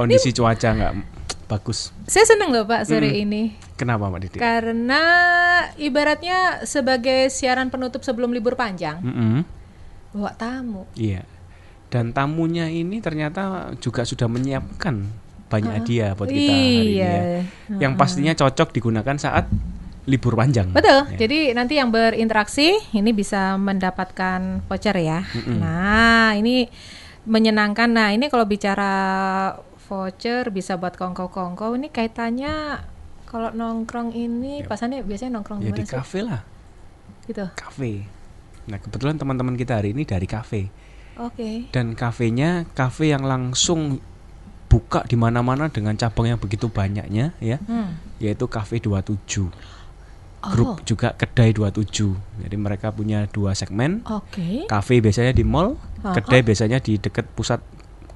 kondisi cuaca nggak bagus. Saya seneng loh Pak sore Hmm. ini Kenapa Mbak Didi? karena ibaratnya sebagai siaran penutup sebelum libur panjang Mm-mm. bawa tamu. Iya. Dan tamunya ini ternyata juga sudah menyiapkan banyak hadiah buat kita hari ini Iya. ya. Yang pastinya cocok digunakan saat libur panjang. Betul. Ya. Jadi nanti yang berinteraksi ini bisa mendapatkan voucher ya. Nah, ini menyenangkan. Nah, ini kalau bicara voucher bisa buat kongko-kongko. Ini kaitannya kalau nongkrong ini pasannya biasanya nongkrong Ya di kafe lah, Gitu. kafe. Nah kebetulan teman-teman kita hari ini dari kafe Oke. dan kafenya kafe yang langsung buka di mana-mana dengan cabang yang begitu banyaknya ya, Hmm. yaitu Cafe 27. Oh. Grup juga kedai 27. Jadi mereka punya dua segmen. Oke. Kafe biasanya di mall, kedai biasanya di dekat pusat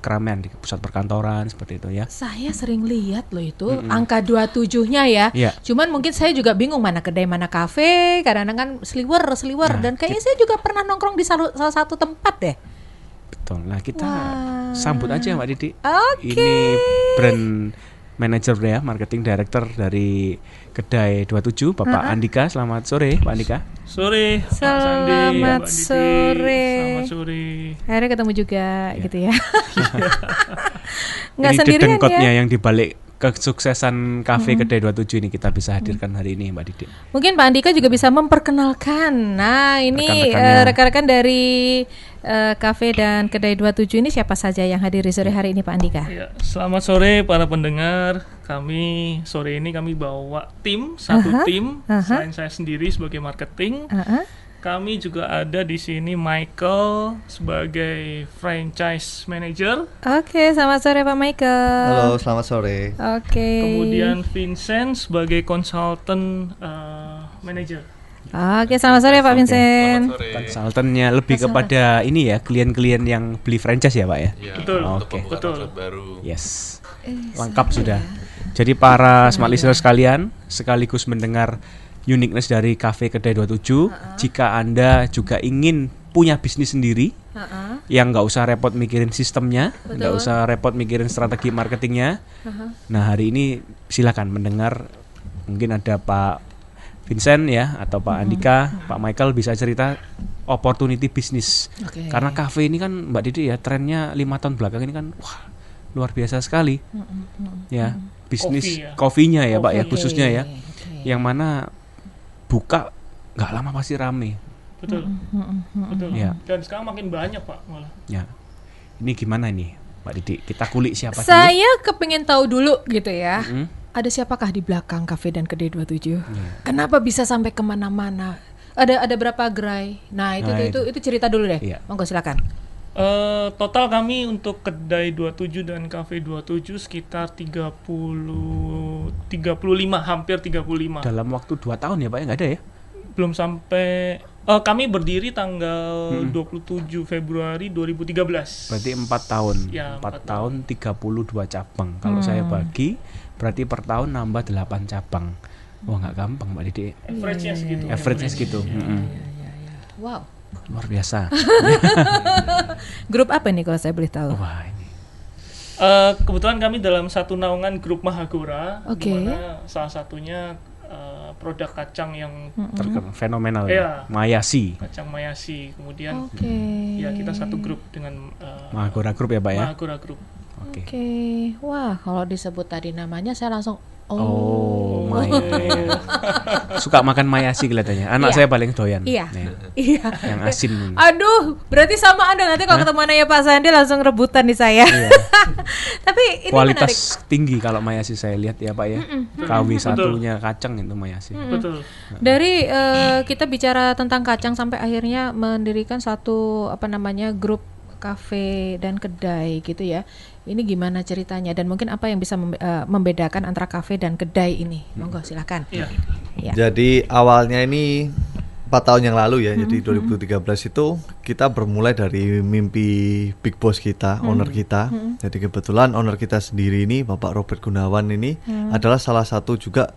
keramaian, di pusat perkantoran seperti itu ya. Saya sering lihat loh itu angka 27-nya ya. Iya. Cuman mungkin saya juga bingung mana kedai mana kafe, kadang-kadang kan sliwer sliwer Nah, dan kayaknya saya juga pernah nongkrong di salah, salah satu tempat deh. Betul. Nah, kita Wah. sambut aja Mbak Didi. Oke. Ini brand manager ya, marketing director dari kedai 27, Bapak Andika. Selamat sore, Pak Andika. Sore, Pak Sandi, Selamat Didi. sore. Selamat sore. Akhirnya ketemu juga gitu ya. Nggak ini sendirian dedengkotnya ya. yang dibalik kesuksesan kafe kedai 27 ini kita bisa hadirkan hari ini Mbak Didi. Mungkin Pak Andika juga bisa memperkenalkan. Nah, ini eh, rekan-rekan dari eh, kafe dan kedai 27 ini siapa saja yang hadir di sore hari ini Pak Andika? Ya, selamat sore para pendengar. Kami sore ini kami bawa tim, satu tim. Selain saya sendiri sebagai marketing, Ah-ah. Kami juga ada di sini Michael sebagai franchise manager. Oke, selamat sore Pak Michael. Halo, selamat sore. Oke. Kemudian Vincent sebagai consultant eh, manager. Oke, selamat sore Pak Vincent. Konsultannya lebih kepada ini ya, klien-klien yang beli franchise ya Pak ya. Ya, Betul, Oke. pembukaan Betul. baru. Yes. Lengkap sudah. Jadi para smart listener sekalian sekaligus mendengar uniqueness dari Cafe Kedai 27, jika Anda juga ingin punya bisnis sendiri Ah-ah. yang nggak usah repot mikirin sistemnya, nggak usah repot mikirin strategi marketingnya. Nah hari ini silakan mendengar mungkin ada Pak Vincent ya atau Pak Andika, Pak Michael bisa cerita opportunity bisnis. Oke. Karena kafe ini kan Mbak Didi ya trennya lima tahun belakang ini kan wah luar biasa sekali. Ya bisnis ya. kopinya ya Pak ya khususnya ya, yang mana buka nggak lama pasti rame. Betul. Betul. Ya. Dan sekarang makin banyak, Pak, malah. Ya ini gimana ini Mbak Didi? Kita kulik siapa dulu? Saya kepingin tahu dulu gitu ya. Mm. Ada siapakah di belakang kafe dan kedai 27? Iya. Kenapa bisa sampai ke mana-mana? Ada ada berapa gerai? Nah itu Nah, itu, itu cerita dulu deh. Iya. Monggo silakan. Eh, total kami untuk kedai 27 dan cafe 27 sekitar 30 35 hampir 35. Dalam waktu dua tahun ya Pak ya nggak ada ya? Belum sampai eh, kami berdiri tanggal 27 Februari 2013. Berarti empat tahun. Ya, empat empat tahun 32 cabang. Kalau saya bagi berarti per tahun nambah 8 cabang. Wah nggak gampang Mbak Didi. Average-nya segitu. Average-nya segitu. Mm-mm. Wow. Luar biasa. Grup apa nih kalau saya boleh tahu? Wah ini. Eh, kebetulan kami dalam satu naungan grup Mahagora, Oke. di mana salah satunya eh, produk kacang yang Terkenal fenomenal. Iya. ya. Mayasi. kacang mayasi. Kemudian Oke. ya kita satu grup dengan eh, Mahagora Group ya Pak ya? Mahagora Group. Oke. Oke. Wah, kalau disebut tadi namanya saya langsung oh. Oh, Maya. Suka makan mayasi kelihatannya. Anak Iya. saya paling doyan. Iya. Nih, Iya. yang asin. Aduh, berarti sama Anda nanti kalau ketemu anaknya Pak Sandi langsung rebutan di saya. Tapi ini menarik. Kualitas tinggi kalau mayasi saya lihat ya Pak ya. KW satunya kacang itu mayasi. Betul. Dari eh, kita bicara tentang kacang sampai akhirnya mendirikan satu apa namanya grup kafe dan kedai gitu ya. Ini gimana ceritanya dan mungkin apa yang bisa eh, membedakan antara kafe dan kedai ini? Monggo silakan. Iya. Ya. Jadi awalnya ini empat tahun yang lalu ya, jadi 2013 itu kita bermulai dari mimpi big boss kita, owner kita. Jadi kebetulan owner kita sendiri ini, Bapak Robert Gunawan ini adalah salah satu juga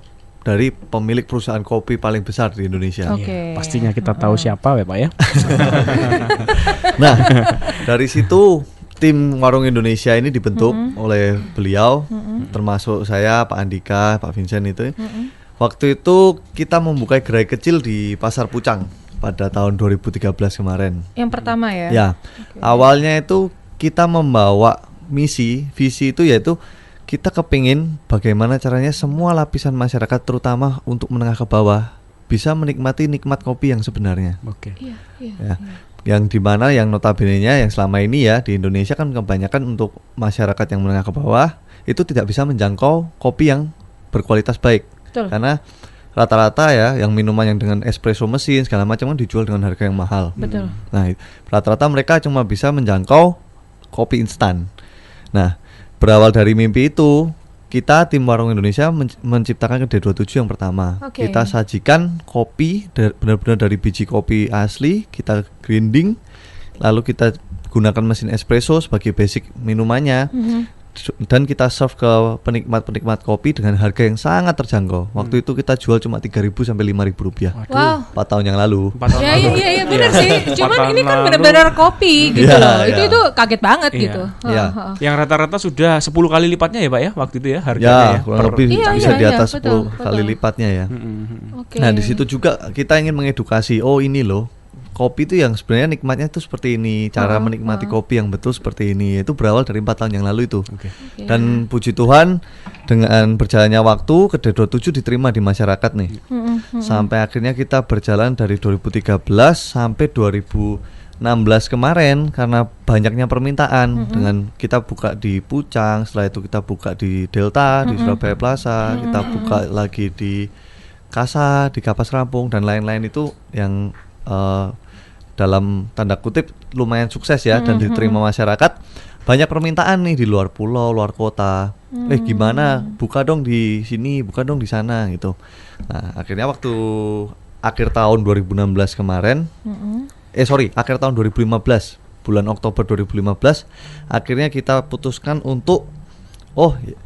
dari pemilik perusahaan kopi paling besar di Indonesia. Oke. Iya, Pastinya kita tahu siapa ya Pak ya. Nah, dari situ tim Warung Indonesia ini dibentuk oleh beliau, termasuk saya, Pak Andika, Pak Vincent itu. Waktu itu kita membuka gerai kecil di Pasar Pucang pada tahun 2013 kemarin. Yang pertama ya. Ya, awalnya itu kita membawa misi, visi itu yaitu kita kepingin bagaimana caranya semua lapisan masyarakat terutama untuk menengah ke bawah bisa menikmati nikmat kopi yang sebenarnya. Oke. Iya, iya. Ya, yang di mana yang notabene-nya yang selama ini ya di Indonesia kan kebanyakan untuk masyarakat yang menengah ke bawah itu tidak bisa menjangkau kopi yang berkualitas baik Betul. karena rata-rata ya yang minuman yang dengan espresso mesin segala macam kan dijual dengan harga yang mahal. Betul. Nah, rata-rata mereka cuma bisa menjangkau kopi instan. Nah, berawal dari mimpi itu, kita tim Warung Indonesia men- menciptakan kedai 27 yang pertama. Oke. Kita sajikan kopi benar-benar dari biji kopi asli, kita grinding, lalu kita gunakan mesin espresso sebagai basic minumannya. Mhm. Su- Dan kita serve ke penikmat-penikmat kopi dengan harga yang sangat terjangkau. Waktu itu kita jual cuma 3.000 sampai 5.000 rupiah. Wow. 4 tahun yang lalu. Tahun Ya lalu. iya iya iya benar Iya. sih. Cuman ini kan benar-benar kopi gitu Iya, loh. iya. Itu itu kaget banget Iya. gitu. Iya. Oh, oh. Yang rata-rata sudah 10 kali lipatnya ya, Pak ya, waktu itu ya harganya Ya, ya. kurang per- lebih Iya, bisa iya, di iya, atas betul, 10 kali betul. lipatnya ya. Mm, mm, mm. Oke. Nah, di situ juga kita ingin mengedukasi, oh ini loh, kopi itu yang sebenarnya nikmatnya itu seperti ini, cara Ah, menikmati ah. kopi yang betul seperti ini. Itu berawal dari empat tahun yang lalu itu. Oke. Oke. Dan puji Tuhan dengan berjalannya waktu kedai 27 diterima di masyarakat nih. Sampai akhirnya kita berjalan dari 2013 sampai 2016 kemarin karena banyaknya permintaan dengan kita buka di Pucang, setelah itu kita buka di Delta, di Surabaya Plaza, kita buka lagi di Kasa, di Kapas Rampung dan lain-lain itu yang eh, dalam tanda kutip lumayan sukses ya dan diterima masyarakat. Banyak permintaan nih di luar pulau, luar kota. Eh gimana? Buka dong di sini, buka dong di sana gitu. Nah, akhirnya waktu akhir tahun 2016 kemarin, Mm-mm. eh sorry, akhir tahun 2015, bulan Oktober 2015, akhirnya kita putuskan untuk oh ya-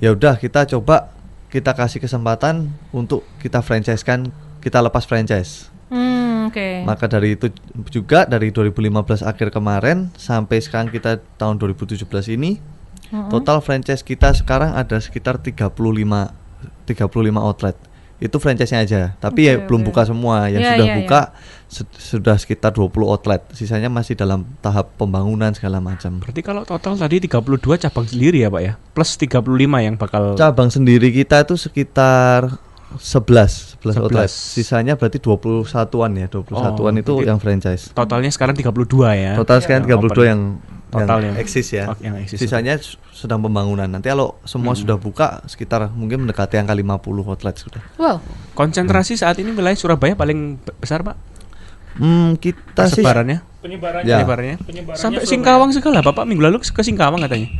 ya udah kita coba kita kasih kesempatan untuk kita franchise kan, kita lepas franchise. Hmm, Oke. Maka dari itu juga dari 2015 akhir kemarin sampai sekarang kita tahun 2017 ini total franchise kita sekarang ada sekitar 35 35 outlet. Itu franchise-nya aja. Tapi ya Oke, belum buka semua. Yang Ya, sudah ya. buka se- sudah sekitar 20 outlet. Sisanya masih dalam tahap pembangunan segala macam. Berarti kalau total tadi 32 cabang sendiri ya, Pak ya. Plus 35 yang bakal Cabang sendiri kita itu sekitar 11 11 outlet. 11. Sisanya berarti 21-an ya. 21-an Oh, itu yang franchise. totalnya sekarang 32 ya. Total sekian Yang 32 open. yang Total yang yang- eksis ya. Yang eksis. Sisanya sedang pembangunan. Nanti kalau semua Hmm. sudah buka sekitar mungkin mendekati angka 50 outlet sudah. Wow. Konsentrasi saat ini wilayah Surabaya paling be- besar, Pak. Hmm, kita sih Persebarannya, Penyebarannya. Ya. penyebarannya. Penyebarannya Sampai Surabaya. Singkawang segala, Bapak minggu lalu ke Singkawang katanya.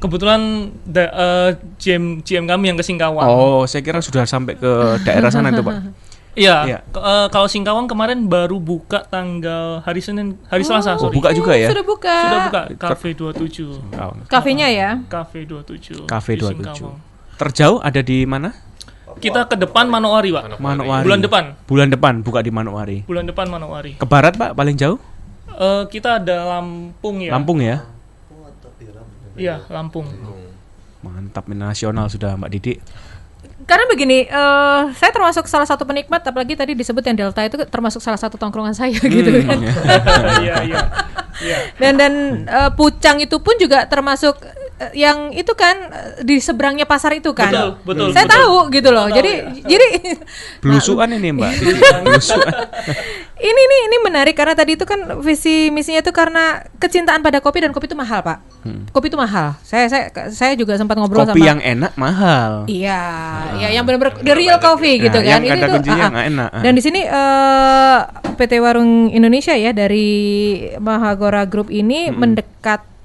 Kebetulan da- eh, GM GM kami yang ke Singkawang. Oh, saya kira sudah sampai ke daerah sana itu, Pak. Iya. Iya. ke- eh, kalau Singkawang kemarin baru buka tanggal hari Senin, hari Selasa, Oh, sorry. buka juga ya? Sudah buka. Sudah buka Cafe 27. Singkawang. Kafenya ya. Cafe 27. Cafe di 27. Singkawang. Terjauh ada di mana? Kita ke depan Manowari, Pak. Manokwari. Bulan depan. Bulan depan buka di Manokwari. Bulan depan Manowari. Ke barat, Pak, paling jauh? Eh, kita ada Lampung ya. Lampung ya. Iya, Lampung. Mantap nasional sudah Mbak Didi. Karena begini, eh saya termasuk salah satu penikmat, apalagi tadi disebut yang Delta itu termasuk salah satu tongkrongan saya gitu kan. Iya, iya. Iya. Dan dan eh, Pucang itu pun juga termasuk yang itu kan eh, di seberangnya pasar itu kan. Betul, betul, Saya betul. tahu gitu loh. Tahu, jadi ya. jadi Belusuan ini Mbak. Belusuan. ini nih ini menarik karena tadi itu kan visi misinya itu karena kecintaan pada kopi dan kopi itu mahal, Pak. Kopi itu mahal. Saya saya saya juga sempat ngobrol Kopi sama yang enak mahal. Iya, ya yang benar-benar the real coffee Ya, gitu yang kan. kata tuh, kuncinya ah, ah. enak, ah. Dan di sini eh, PT Warung Indonesia ya dari Mahagora Group ini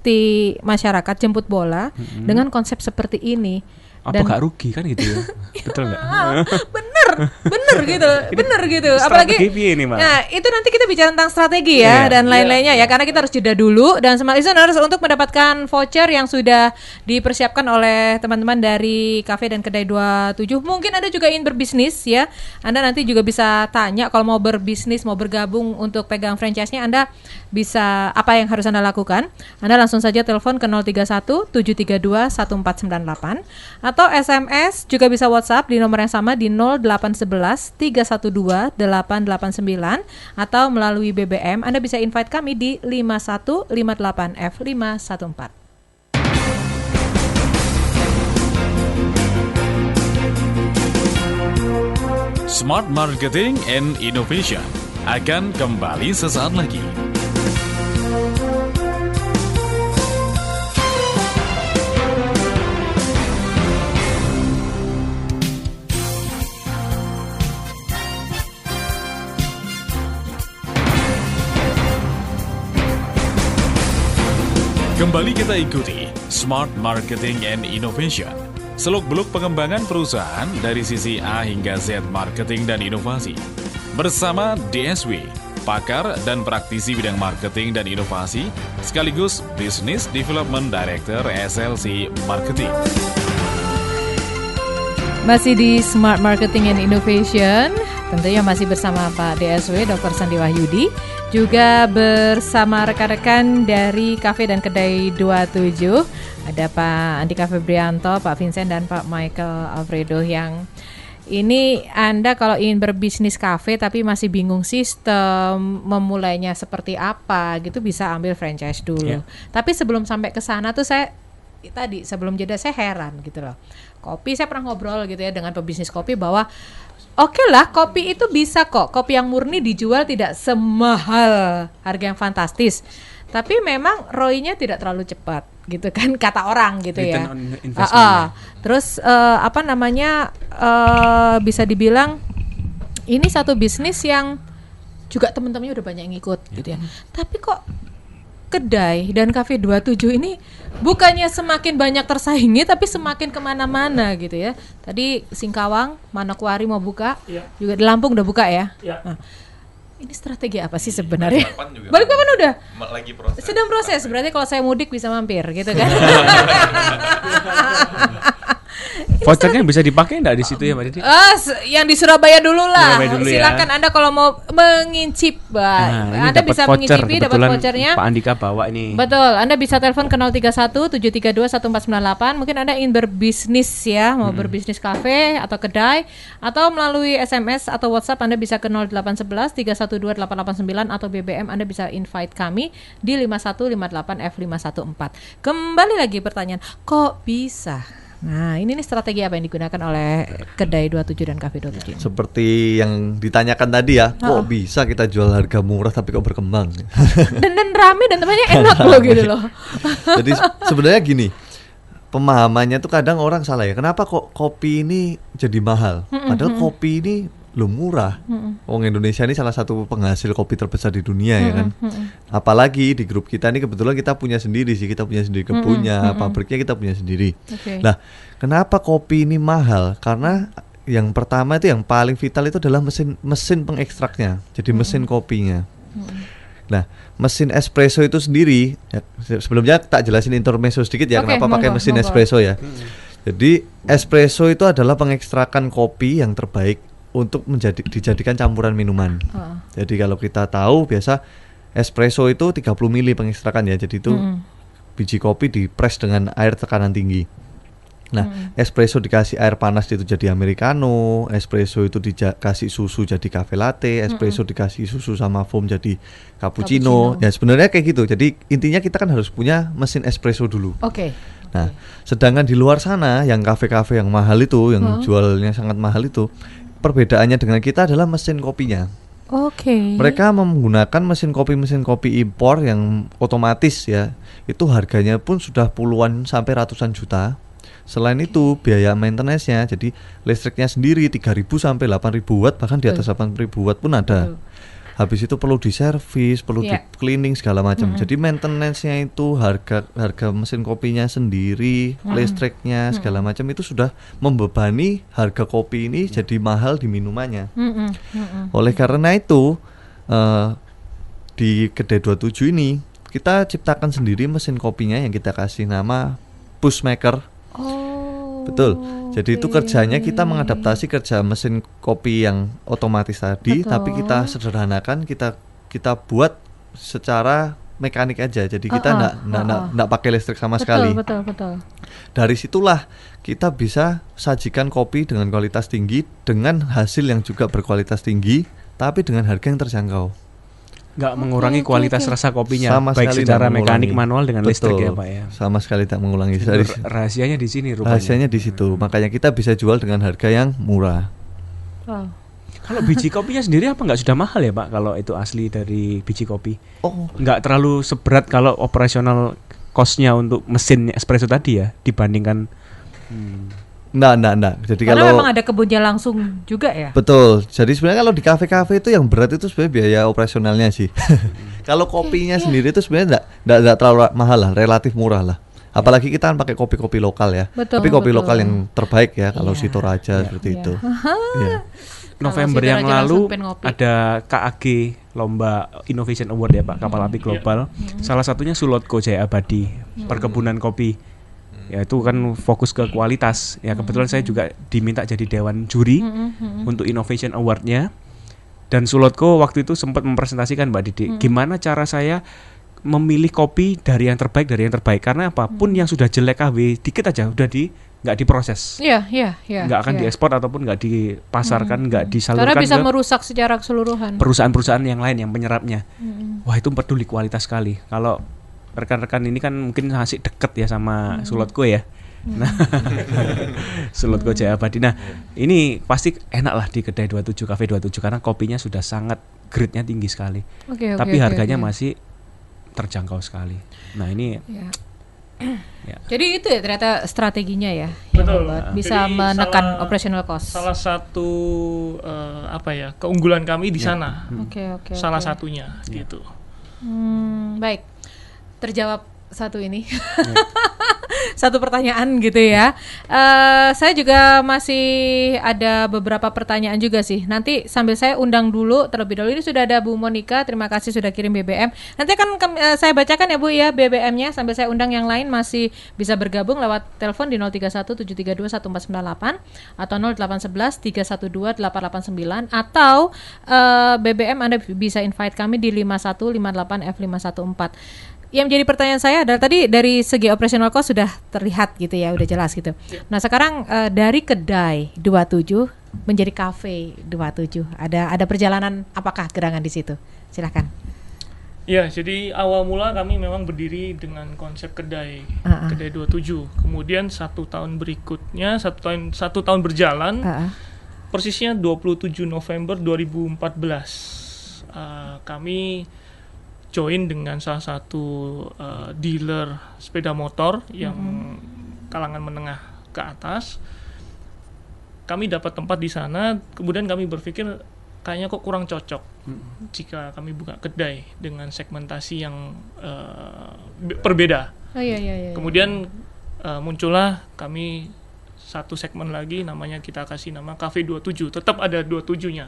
mendekati masyarakat jemput bola dengan konsep seperti ini. Apa gak rugi kan gitu ya? Betul nggak? Ah, bener bener gitu, bener gitu. Apalagi ini, Mbak? Nah, itu nanti kita bicara tentang strategi ya Iya. dan lain-lainnya ya karena kita harus jeda dulu dan smart listeners untuk mendapatkan voucher yang sudah dipersiapkan oleh teman-teman dari Cafe dan Kedai 27. Mungkin Anda juga ingin berbisnis ya. Anda nanti juga bisa tanya kalau mau berbisnis, mau bergabung untuk pegang franchise-nya Anda bisa apa yang harus Anda lakukan? Anda langsung saja telepon ke 031 732 1498 atau SMS juga bisa WhatsApp di nomor yang sama di 0811 312 889 atau melalui BBM Anda bisa invite kami di 5158F514. Smart Marketing and Innovation akan kembali sesaat lagi. Kembali kita ikuti Smart Marketing and Innovation. Seluk-beluk pengembangan perusahaan dari sisi A hingga Z marketing dan inovasi. Bersama DSW, pakar dan praktisi bidang marketing dan inovasi, sekaligus Business Development Director SLC Marketing. Masih di Smart Marketing and Innovation, tentunya masih bersama Pak DSW Dr. Sandi Wahyudi, juga bersama rekan-rekan dari Cafe dan Kedai 27. Ada Pak Andika Febrianto, Pak Vincent dan Pak Michael Alfredo yang ini Anda kalau ingin berbisnis kafe tapi masih bingung sistem memulainya seperti apa gitu bisa ambil franchise dulu. Ya. Tapi sebelum sampai ke sana tuh saya tadi sebelum jeda saya heran gitu loh. Kopi saya pernah ngobrol gitu ya dengan pebisnis kopi bahwa oke lah kopi itu bisa kok kopi yang murni dijual tidak semahal harga yang fantastis. Tapi memang ROI-nya tidak terlalu cepat gitu kan kata orang gitu ya. Return on Ah, investment ah. Terus eh, apa namanya eh, bisa dibilang ini satu bisnis yang juga teman-temannya udah banyak yang ikut gitu ya. Tapi kok kedai dan cafe 27 ini bukannya semakin banyak tersaingi tapi semakin ke mana-mana gitu ya. Tadi Singkawang, Manokwari mau buka, Iya. juga di Lampung udah buka ya. Ya. Nah, ini strategi apa sih sebenarnya? Juga. Balikpapan udah lagi proses. sedang proses. Berarti kalau saya mudik bisa mampir gitu kan? Vouchernya bisa dipakai enggak di situ ya, Mbak Didi? Ah, se- yang di Surabaya dulu lah. Surabaya dulu ya. Silakan Anda kalau mau mengincip, Mbak. Nah, Anda bisa voucher. mengicipi dapat vouchernya. Pak Andika bawa ini. Betul, Anda bisa telepon ke 031 732 1498. Mungkin Anda ingin berbisnis ya, mau berbisnis kafe atau kedai atau melalui SMS atau WhatsApp Anda bisa ke 0811 312 889 atau BBM Anda bisa invite kami di 5158 F514. Kembali lagi pertanyaan, kok bisa? Nah, ini nih strategi apa yang digunakan oleh kedai 27 dan kafe 27 ini? Seperti yang ditanyakan tadi ya, kok bisa kita jual harga murah tapi kok berkembang? Dan dan rame dan temannya enak loh gitu loh. Jadi se- sebenarnya gini, pemahamannya tuh kadang orang salah ya. Kenapa kok kopi ini jadi mahal? Padahal kopi ini lo murah. Wong Indonesia ini salah satu penghasil kopi terbesar di dunia ya kan. Apalagi di grup kita ini kebetulan kita punya sendiri sih, kita punya sendiri kebunnya, pabriknya kita punya sendiri. Oke. Nah, kenapa kopi ini mahal? Karena yang pertama itu yang paling vital itu adalah mesin mesin pengekstraknya. Jadi mesin kopinya. Nah, mesin espresso itu sendiri ya, se- sebelumnya tak jelasin intermezzo sedikit ya Oke, kenapa pakai mesin monggo. espresso ya. Jadi espresso itu adalah pengekstrakan kopi yang terbaik untuk menjadi dijadikan campuran minuman. Ah. Jadi kalau kita tahu biasa espresso itu 30 mili pengekstrakan ya. Jadi itu biji kopi dipres dengan air tekanan tinggi. Nah, espresso dikasih air panas itu jadi americano, espresso itu dikasih susu jadi cafe latte, espresso dikasih susu sama foam jadi cappuccino. Cappuccino. Ya sebenarnya kayak gitu. Jadi intinya kita kan harus punya mesin espresso dulu. Oke. Nah, sedangkan di luar sana yang kafe-kafe yang mahal itu, yang jualnya sangat mahal itu, perbedaannya dengan kita adalah mesin kopinya. Oke. Mereka menggunakan mesin kopi mesin kopi impor yang otomatis ya. Itu harganya pun sudah puluhan sampai ratusan juta. Selain itu biaya maintenance-nya jadi listriknya sendiri 3000 sampai 8000 watt bahkan di atas 8000 watt pun ada. Betul. Habis itu perlu diservis, perlu di Iya. cleaning segala macam. Jadi maintenance-nya itu harga harga mesin kopinya sendiri, listriknya segala macam itu sudah membebani harga kopi ini jadi mahal di minumannya. Mm-mm, mm-mm. Oleh karena itu eh, di kedai 27 ini kita ciptakan sendiri mesin kopinya yang kita kasih nama push maker. Oh. Betul. Jadi itu kerjanya kita mengadaptasi kerja mesin kopi yang otomatis tadi, Betul. tapi kita sederhanakan, kita kita buat secara mekanik aja. Jadi kita Uh-uh, nggak nggak nggak uh-uh. nggak pakai listrik sama betul, sekali. Betul, betul. Dari situlah kita bisa sajikan kopi dengan kualitas tinggi dengan hasil yang juga berkualitas tinggi, tapi dengan harga yang terjangkau. Nggak mengurangi kualitas rasa kopinya Sama baik sekali secara mekanik manual dengan listrik Betul. ya pak ya Sama sekali tak mengulangi. Dari R- rahasianya di sini rupanya rahasianya di situ. Makanya kita bisa jual dengan harga yang murah. Wow. kalau biji kopinya sendiri apa nggak sudah mahal ya pak kalau itu asli dari biji kopi Oh, nggak terlalu seberat kalau operasional costnya untuk mesin espresso tadi ya dibandingkan hmm, enggak, enggak, enggak. Jadi Karena kalau memang ada kebunnya langsung juga ya. Betul. Jadi sebenarnya kalau di kafe-kafe itu yang berat itu sebenarnya biaya operasionalnya sih. kalau kopinya sendiri itu sebenarnya enggak, enggak, enggak terlalu mahal lah, relatif murah lah. Apalagi kita kan pakai kopi-kopi lokal ya. Betul, Tapi kopi betul. lokal yang terbaik ya kalau Iya. si Toraja seperti Iya. itu. Iya. November situ yang lalu ada KAG lomba Innovation Award ya Pak kapal api global. Salah satunya Sulotko Jaya Abadi perkebunan kopi. Ya itu kan fokus ke kualitas. Ya kebetulan saya juga diminta jadi dewan juri untuk Innovation Awardnya. Dan Sulotko waktu itu sempat mempresentasikan Mbak Didi gimana cara saya memilih kopi dari yang terbaik dari yang terbaik karena apa pun yang sudah jelek KW dikit aja udah di nggak diproses Iya, iya, iya. nggak akan iya. diekspor ataupun nggak dipasarkan, nggak disalurkan Karena bisa merusak secara keseluruhan. perusahaan-perusahaan yang lain yang penyerapnya. Mm. Wah itu peduli kualitas sekali. Kalau rekan-rekan ini kan mungkin masih deket ya sama Sulotko ya. Nah, Sulotko Jaya Abadi. Nah, ini pasti enak lah di kedai 27 Cafe 27 karena kopinya sudah sangat grade-nya tinggi sekali. Oke, oke, Tapi oke, harganya oke. masih terjangkau sekali. Nah, ini Iya. Ya. Jadi itu ya ternyata strateginya ya Betul. Nah, bisa jadi menekan salah- operational cost. Salah satu eh, apa ya keunggulan kami di sana. Oke oke. Salah oke. satunya gitu. Hmm, baik. Terjawab satu ini. Ya. satu pertanyaan gitu ya. Eh, saya juga masih ada beberapa pertanyaan juga sih. Nanti sambil saya undang dulu terlebih dahulu ini sudah ada Bu Monica. Terima kasih sudah kirim BBM. Nanti akan eh, saya bacakan ya Bu ya BBM-nya sambil saya undang yang lain masih bisa bergabung lewat telepon di 0317321498 atau 0811 312 889 atau eh, BBM Anda bisa invite kami di 5158 F514. Yang menjadi pertanyaan saya adalah tadi dari segi operational cost sudah terlihat gitu ya, udah jelas gitu. Nah, sekarang eh, dari kedai 27 menjadi cafe 27. Ada ada perjalanan apakah gerangan di situ? Silahkan. Ya, jadi awal mula kami memang berdiri dengan konsep kedai ah. kedai 27. Kemudian satu tahun berikutnya, satu tahun satu tahun berjalan, ah. persisnya 27 November 2014. uh, kami join dengan salah satu uh, dealer sepeda motor yang kalangan menengah ke atas. Kami dapat tempat di sana, kemudian kami berpikir kayaknya kok kurang cocok jika kami buka kedai dengan segmentasi yang uh, be- berbeda. Oh iya iya iya. Kemudian uh, muncullah kami satu segmen lagi namanya kita kasih nama Cafe 27. Tetap ada 27-nya.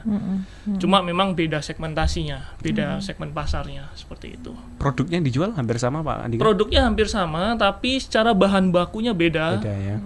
Cuma memang beda segmentasinya, beda segmen pasarnya seperti itu. produknya yang dijual hampir sama Pak Andika. Produknya hampir sama tapi secara bahan bakunya beda. Beda ya.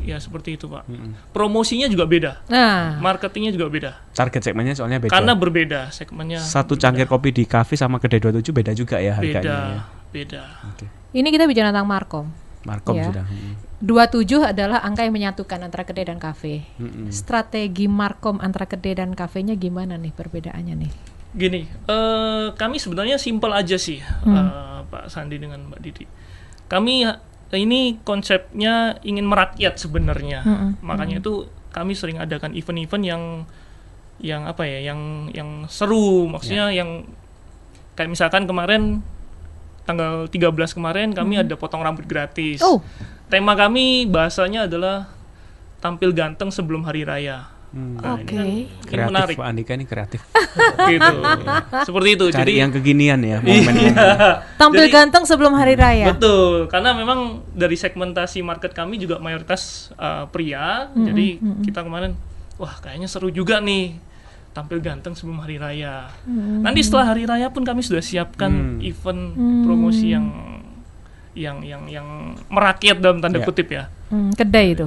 Ya seperti itu, Pak. Promosinya juga beda. Nah, Marketingnya juga beda. Target segmennya soalnya beda. Karena berbeda segmennya. satu cangkir kopi di kafe sama kedai 27 beda juga ya harganya beda, ya. beda. Oke. ini kita bicara tentang Markom. Markom Ya. sudah. Mm. 27 adalah angka yang menyatukan antara kedai dan kafe. Mm-mm. Strategi Markom antara kedai dan kafenya gimana nih perbedaannya nih? Gini, eh, kami sebenarnya simpel aja sih, eh, Pak Sandi dengan Mbak Didi. Kami eh, ini konsepnya ingin merakyat sebenarnya, makanya itu kami sering adakan event-event yang yang apa ya, yang yang seru, maksudnya yang kayak misalkan kemarin tanggal 13 kemarin kami ada potong rambut gratis. Oh. Tema kami bahasanya adalah tampil ganteng sebelum hari raya. Nah, Oke. ini kan ini menarik Pak Andika ini kreatif. gitu. Seperti itu. Cari Jadi yang kekinian ya. momen Iya. Tampil Jadi- ganteng sebelum hari raya. Betul, karena memang dari segmentasi market kami juga mayoritas uh, pria. Jadi kita kemarin, wah kayaknya seru juga nih tampil ganteng sebelum hari raya. Nanti setelah hari raya pun kami sudah siapkan event promosi yang yang yang yang merakyat dalam tanda Ya. kutip ya. Hmm, kedai itu.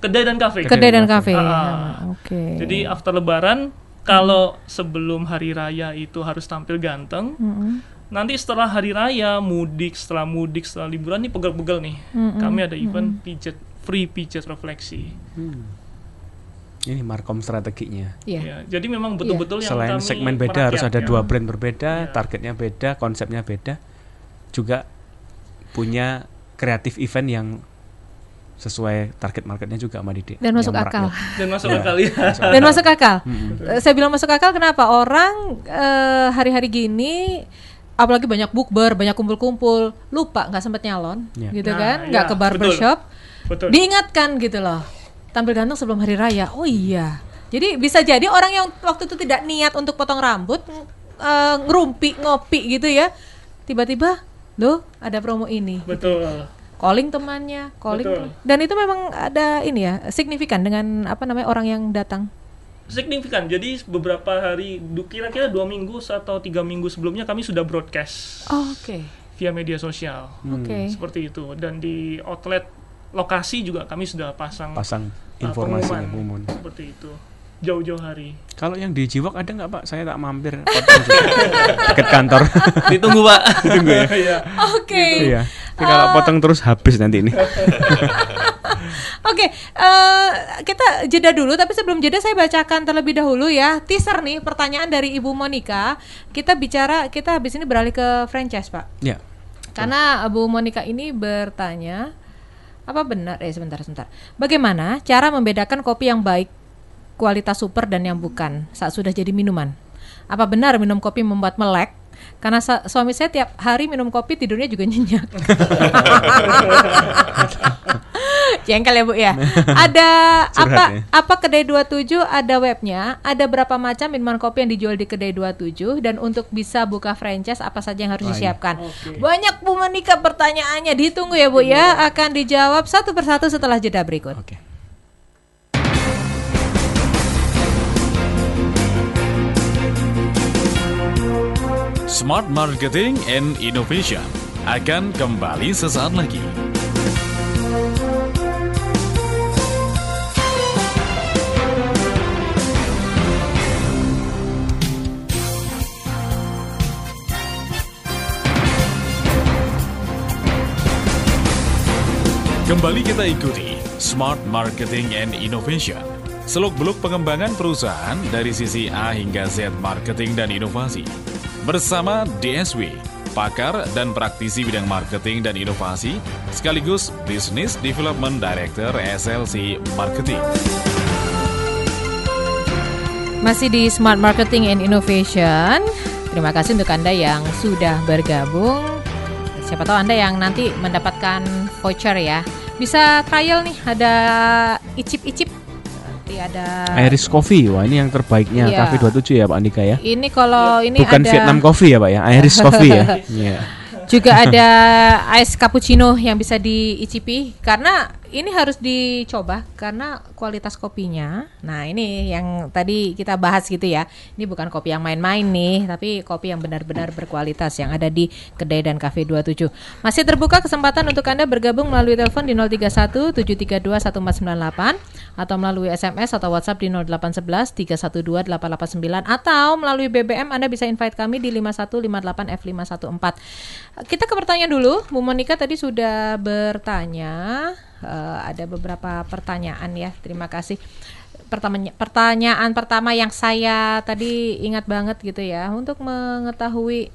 Kedai dan kafe. Kedai dan kafe. Ah. Ah, Oke. Jadi after lebaran kalau sebelum hari raya itu harus tampil ganteng, Mm-mm. nanti setelah hari raya, mudik, setelah mudik, setelah liburan nih pegel-pegel nih. Kami ada event pijet free pijet refleksi. Ini markom strateginya. Iya. Ya, jadi memang betul-betul yang Selain kami segmen beda harus ada dua brand berbeda, Iya. targetnya beda, konsepnya beda. Juga punya kreatif event yang sesuai target marketnya juga sama Didi. Dan masuk Yang akal. merakyat. dan masuk Iya. akal ya. Dan masuk akal. Eh, Saya bilang masuk akal kenapa? Orang eh, hari-hari gini apalagi banyak bukber, banyak kumpul-kumpul, lupa nggak sempet nyalon, Iya. gitu Nah, kan? Nggak iya, ke barbershop. Betul. Diingatkan gitu loh. Tampil ganteng sebelum hari raya. Oh iya. Jadi bisa jadi orang yang waktu itu tidak niat untuk potong rambut, eh, ngerumpi, ngopi gitu ya. Tiba-tiba, loh ada promo ini. Betul. Calling temannya, calling. Betul. Dan itu memang ada ini ya, signifikan dengan apa namanya orang yang datang. Signifikan. Jadi beberapa hari, kira-kira dua minggu atau tiga minggu sebelumnya kami sudah broadcast Oh, Oke. via media sosial. Oke. Seperti itu. Dan di outlet lokasi juga kami sudah pasang Pasang uh, informasinya pengumuman. pengumuman. Seperti itu. Jauh-jauh hari. Kalau yang di Jiwok ada nggak Pak? Saya tak mampir dekat kantor. Ditunggu, Pak. Tunggu ya. Iya. Oke. Iya. Tapi kalau potong terus habis nanti ini. Oke, eh, kita jeda dulu. Tapi sebelum jeda saya bacakan terlebih dahulu ya teaser nih pertanyaan dari Ibu Monica. Kita bicara, kita habis ini beralih ke franchise Pak. Ya. Karena Bu Monica ini bertanya, apa benar? Eh sebentar, sebentar. Bagaimana cara membedakan kopi yang baik, kualitas super dan yang bukan saat sudah jadi minuman? Apa benar minum kopi membuat melek? Karena suami saya tiap hari minum kopi tidurnya juga nyenyak. Jengkel ya Bu ya. Ada apa ya. apa kedai 27 ada webnya, ada berapa macam minuman kopi yang dijual di kedai 27 dan untuk bisa buka franchise apa saja yang harus ini. disiapkan. Banyak Bu Monika pertanyaannya ditunggu ya Bu ya akan dijawab satu persatu setelah jeda berikut. Oke. Smart Marketing and Innovation akan kembali sesaat lagi. Kembali kita ikuti Smart Marketing and Innovation. Seluk-beluk pengembangan perusahaan dari sisi A hingga Z marketing dan inovasi. Bersama DSW, pakar dan praktisi bidang marketing dan inovasi, sekaligus Business Development Director SLC Marketing. Masih di Smart Marketing and Innovation. Terima kasih untuk Anda yang sudah bergabung. Siapa tahu Anda yang nanti mendapatkan voucher ya. Bisa trial nih, ada icip-icip. Nanti ada Iris Coffee, wah ini yang terbaiknya Iya. Cafe 27 ya Pak Andika ya. Ini kalau ini Bukan ada Vietnam Coffee ya Pak ya, Iris Coffee ya. Iya. juga ada ice cappuccino yang bisa diicipi karena ini harus dicoba karena kualitas kopinya. Nah, ini yang tadi kita bahas gitu ya. Ini bukan kopi yang main-main nih, tapi kopi yang benar-benar berkualitas yang ada di kedai dan cafe 27. Masih terbuka kesempatan untuk Anda bergabung melalui telepon di 031 732 1498 atau melalui SMS atau WhatsApp di 0811 312 889 atau melalui BBM Anda bisa invite kami di 5158 F514. Kita ke pertanyaan dulu. Bu Monika tadi sudah bertanya Eh, ada beberapa pertanyaan ya. Terima kasih. Pertamanya, pertanyaan pertama yang saya tadi ingat banget gitu ya untuk mengetahui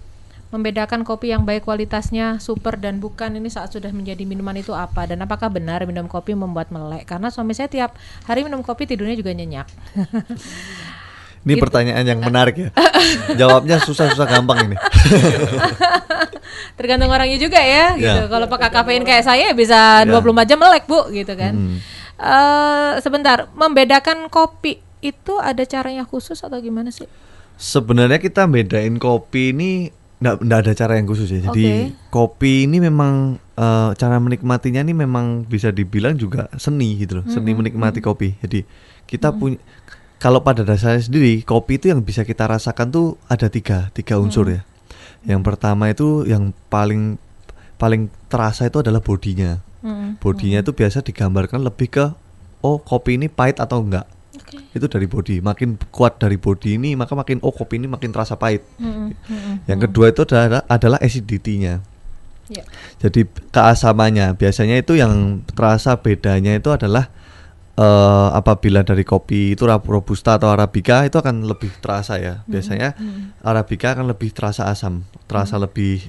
membedakan kopi yang baik kualitasnya super dan bukan ini saat sudah menjadi minuman itu apa dan apakah benar minum kopi membuat melek karena suami saya tiap hari minum kopi tidurnya juga nyenyak Ini pertanyaan yang menarik ya. Jawabnya susah-susah gampang ini. tergantung orangnya juga ya gitu Ya. kalau pakai kafein kayak saya bisa Ya. 24 jam melek bu gitu kan Eh, sebentar membedakan kopi itu ada caranya khusus atau gimana sih? Sebenarnya kita bedain kopi ini nggak ada cara yang khusus ya. Jadi Oke. kopi ini memang eh, cara menikmatinya ini memang bisa dibilang juga seni gitu loh, seni menikmati kopi. Jadi kita punya kalau pada dasarnya sendiri kopi itu yang bisa kita rasakan tuh ada tiga tiga unsur ya. Yang pertama itu yang paling paling terasa itu adalah bodinya. Mm. Bodinya itu biasa digambarkan lebih ke oh kopi ini pahit atau enggak. Oke. Itu dari body. Makin kuat dari body ini maka makin oh kopi ini makin terasa pahit. Mm, mm, Yang kedua itu adalah adalah acidity-nya. Ya. Jadi keasamannya biasanya itu yang terasa bedanya itu adalah eh, apabila dari kopi itu robusta atau arabica itu akan lebih terasa ya. Biasanya arabica akan lebih terasa asam, terasa lebih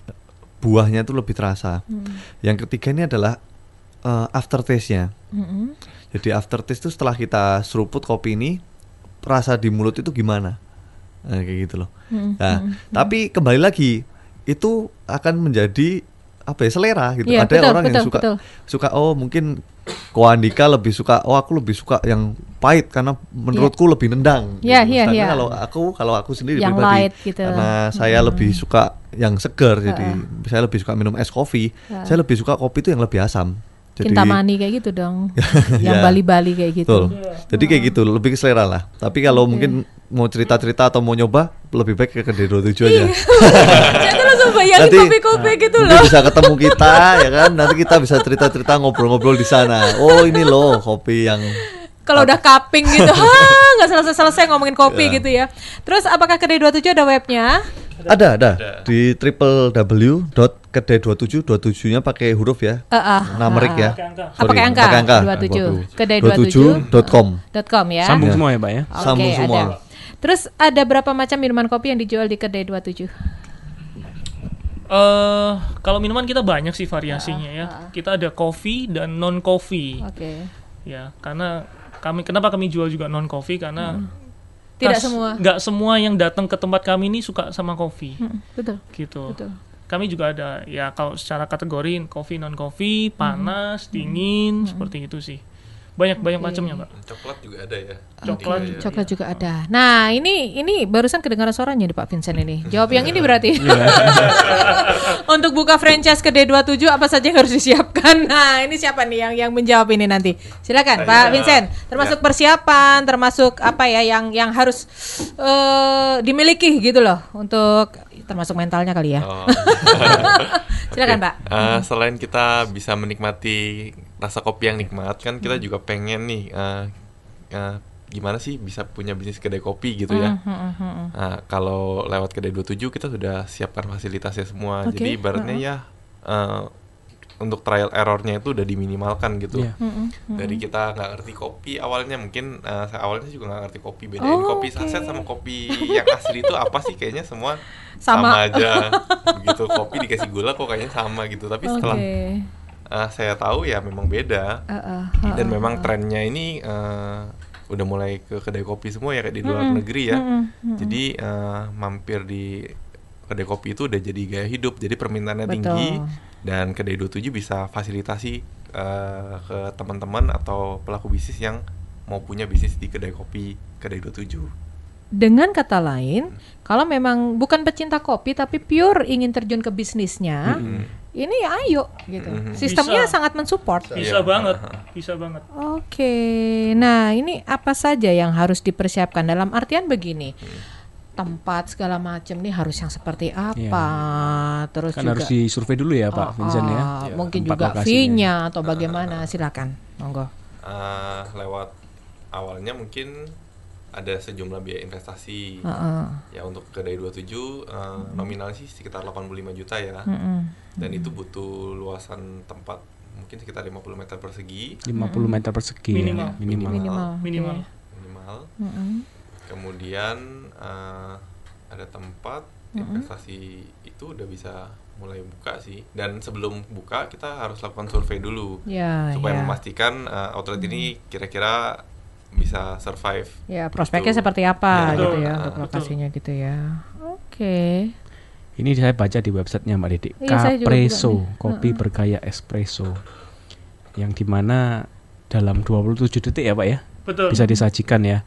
buahnya itu lebih terasa. Yang ketiga ini adalah eh, aftertaste-nya. Mm-mm. Jadi aftertaste itu setelah kita seruput kopi ini rasa di mulut itu gimana? Nah, kayak gitu loh. Mm, Nah, tapi kembali lagi itu akan menjadi apa ya selera gitu. Iya, Ada betul, orang yang betul, suka betul. suka oh mungkin Ko Andika lebih suka oh aku lebih suka yang pahit karena menurutku lebih nendang. Iya, gitu. iya, Sedangkan iya. kalau aku kalau aku sendiri Yang pribadi light gitu. karena saya lebih suka yang segar jadi saya lebih suka minum es kopi. Saya lebih suka kopi itu yang lebih asam. Jadi Kintamani kayak gitu dong. yang Ya. Bali-Bali kayak gitu. Betul. Jadi kayak gitu, lebih ke selera lah. Tapi kalau mungkin mau cerita-cerita atau mau nyoba, lebih baik ke kedai 27 aja. Bayangin Nanti- kopi-kopi gitu Nanti loh. bisa ketemu kita ya kan. Nanti kita bisa cerita-cerita ngobrol-ngobrol di sana. Oh, ini loh kopi yang Kalau udah cupping gitu, ha nggak selesai-selesai ngomongin kopi Ya. gitu ya. Terus apakah kedai 27 ada webnya? ada ada di triple w dot kedai 27 27-nya pakai huruf ya. Eh, ah, Numerik ya. Pakai angka. Pakai angka, pakai angka. 27. Kedai 27.com. .com ya. Sambung Ya. semua ya, Pak ya. Sambung semua. ada. Terus ada berapa macam minuman kopi yang dijual di kedai 27? Eh, kalau minuman kita banyak sih variasinya ya. Kita ada coffee dan non coffee. Oke. Ya, karena kami kenapa kami jual juga non coffee karena Hmm. Tidak kas- semua. nggak semua yang datang ke tempat kami ini suka sama kopi. Hmm, betul. Gitu. Betul. Kami juga ada ya kalau secara kategori coffee non coffee, Hmm. panas, dingin, seperti itu sih. Banyak banyak macamnya, Mbak. Coklat juga ada ya. Coklat Iya, iya. Coklat juga ada. Nah, ini ini barusan kedengaran suaranya nih Pak Vincent ini. Jawab yang ini berarti. Untuk buka franchise kedai 27 apa saja yang harus disiapkan? Nah, ini siapa nih yang yang menjawab ini nanti? Silakan Pak Vincent. Termasuk persiapan, termasuk apa ya yang yang harus eh, dimiliki gitu loh untuk termasuk mentalnya kali ya. Oh. Silakan, Oke. Pak. Eh, selain kita bisa menikmati rasa kopi yang nikmat, kan kita juga pengen nih eh, eh, gimana sih bisa punya bisnis kedai kopi gitu ya. Hmm, Nah, kalau lewat kedai 27 kita sudah siapkan fasilitasnya semua. Oke, Jadi ibaratnya ya eh, untuk trial errornya itu udah diminimalkan gitu. Iya. Dari kita nggak ngerti kopi awalnya mungkin eh, saya awalnya juga nggak ngerti kopi bedain Oh, kopi oke. saset sama kopi yang asli itu apa sih kayaknya semua Sama. sama, aja gitu kopi dikasih gula kok kayaknya sama gitu tapi setelah Eh, saya tahu ya memang beda. Uh, uh, dan memang trennya ini eh, udah mulai ke kedai kopi semua ya kayak di luar negeri ya. jadi eh, mampir di kedai kopi itu udah jadi gaya hidup jadi permintaannya Betul. tinggi. Dan kedai 27 bisa fasilitasi eh, ke teman-teman atau pelaku bisnis yang mau punya bisnis di kedai kopi kedai 27 Dengan kata lain, kalau memang bukan pecinta kopi tapi pure ingin terjun ke bisnisnya, ini ya ayo gitu. Sistemnya Bisa. sangat mensupport. Bisa Iya. banget, bisa banget. Oke, nah ini apa saja yang harus dipersiapkan dalam artian begini, tempat segala macam nih harus yang seperti apa, terus Kan juga harus disurvei dulu ya, Pak Oh, Vincent ya. oh, mungkin Tempat juga fee-nya atau bagaimana, silakan, monggo. Eh, lewat awalnya mungkin ada sejumlah biaya investasi Heeh. ya untuk kedai 27 eh, nominalnya sih sekitar 85 juta ya Mm-mm. dan itu butuh luasan tempat mungkin sekitar 50 meter persegi 50 meter persegi ya, Minimal. minimal. Minimal. Minimal. minimal Mm-mm. kemudian eh, ada tempat investasi itu udah bisa mulai buka sih dan sebelum buka kita harus lakukan survei dulu Ya, supaya ya. memastikan eh, outlet ini kira-kira bisa survive Ya, prospeknya Gitu. seperti apa Ya, gitu betul. ya Ah, untuk betul. lokasinya gitu ya. Oke. Ini saya baca di websitenya Mbak Didi. Iya, Capresso, buka nih. kopi bergaya espresso. Yang di mana dalam 27 detik ya Pak ya Betul. bisa disajikan ya.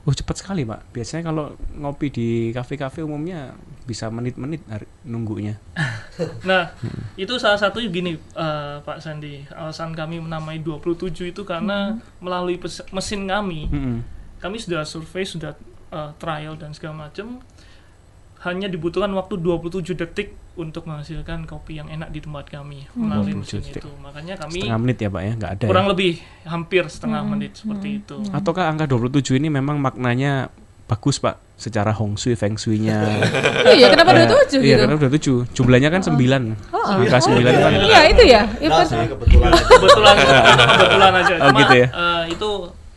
Oh cepat sekali pak. Biasanya kalau ngopi di kafe-kafe umumnya bisa menit-menit nunggunya. Nah, itu salah satu gini eh, Pak Sandi, alasan kami menamai 27 itu karena melalui pes- mesin kami, Mm-mm. kami sudah survei, sudah eh, trial dan segala macam. Hanya dibutuhkan waktu 27 detik untuk menghasilkan kopi yang enak di tempat kami melalui 27 mesin itu. Makanya kami Setengah menit ya pak ya, nggak ada. kurang ya? lebih hampir setengah menit seperti itu. Ataukah angka 27 ini memang maknanya bagus pak, secara hong shui, feng shui-nya. Oh iya, kenapa Ya, 27 Iya, gitu? karena udah tujuh. Jumlahnya kan sembilan. Angka sembilan kan. Iya, itu ya. Itu Nah, sih kebetulan aja. kebetulan kebetulan aja. Oh, Cuma gitu ya? eh, itu